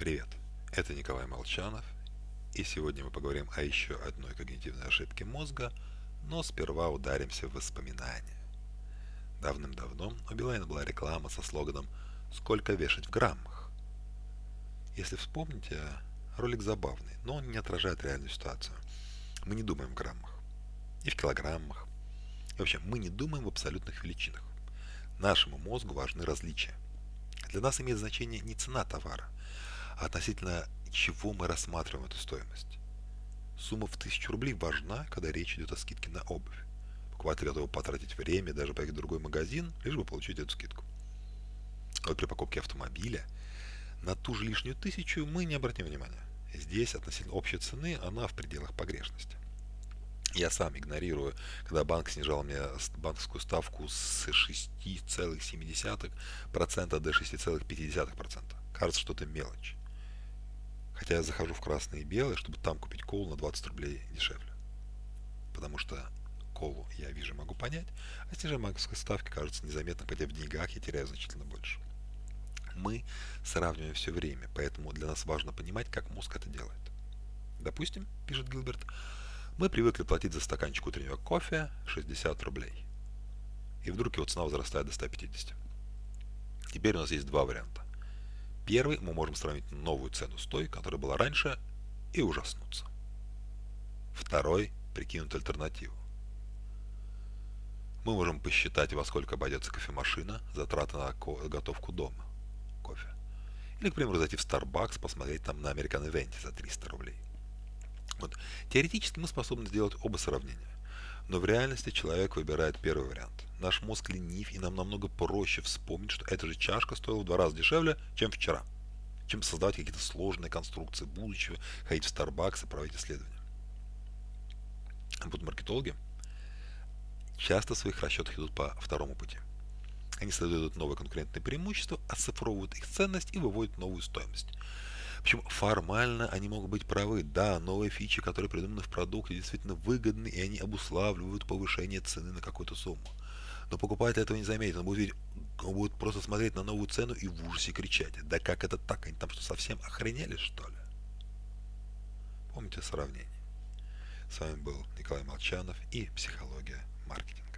Привет, это Николай Молчанов, и сегодня мы поговорим о еще одной когнитивной ошибке мозга, но сперва ударимся в воспоминания. Давным-давно у Билайна была реклама со слоганом «Сколько вешать в граммах?». Если вспомните, ролик забавный, но он не отражает реальную ситуацию. Мы не думаем в граммах и в килограммах. И вообще, мы не думаем в абсолютных величинах. Нашему мозгу важны различия. Для нас имеет значение не цена товара, относительно чего мы рассматриваем эту стоимость. Сумма в 1000 рублей важна, когда речь идет о скидке на обувь. Покупатель готов потратить время, даже поехать в другой магазин, лишь бы получить эту скидку. Вот при покупке автомобиля на ту же лишнюю тысячу мы не обратим внимания. Здесь относительно общей цены она в пределах погрешности. Я сам игнорирую, когда банк снижал мне банковскую ставку с 6,7% до 6,5%. Кажется, что это мелочь. Хотя я захожу в красный и белый, чтобы там купить колу на 20 рублей дешевле. Потому что колу я вижу, могу понять, а снижение банковской ставки кажется незаметно, хотя в деньгах я теряю значительно больше. Мы сравниваем все время, поэтому для нас важно понимать, как мозг это делает. Допустим, пишет Гилберт, мы привыкли платить за стаканчик утреннего кофе 60 рублей. И вдруг его цена возрастает до 150. Теперь у нас есть два варианта. Первый, мы можем сравнить новую цену с той, которая была раньше, и ужаснуться. Второй, прикинуть альтернативу. Мы можем посчитать, во сколько обойдется кофемашина, затраты на готовку дома, кофе. Или, к примеру, зайти в Starbucks, посмотреть там на American Event за 300 рублей. Вот. Теоретически мы способны сделать оба сравнения. Но в реальности человек выбирает первый вариант. Наш мозг ленив, и нам намного проще вспомнить, что эта же чашка стоила в два раза дешевле, чем вчера. Чем создавать какие-то сложные конструкции будущего, ходить в Starbucks и проводить исследования. Вот маркетологи часто в своих расчетах идут по второму пути. Они создают новое конкурентное преимущество, оцифровывают их ценность и выводят новую стоимость. Причем формально они могут быть правы. Да, новые фичи, которые придуманы в продукте, действительно выгодны, и они обуславливают повышение цены на какую-то сумму. Но покупатель этого не заметит. Он будет, он будет просто смотреть на новую цену и в ужасе кричать. Да как это так? Они там что, совсем охренели, что ли? Помните сравнение? С вами был Николай Молчанов и «Психология маркетинга».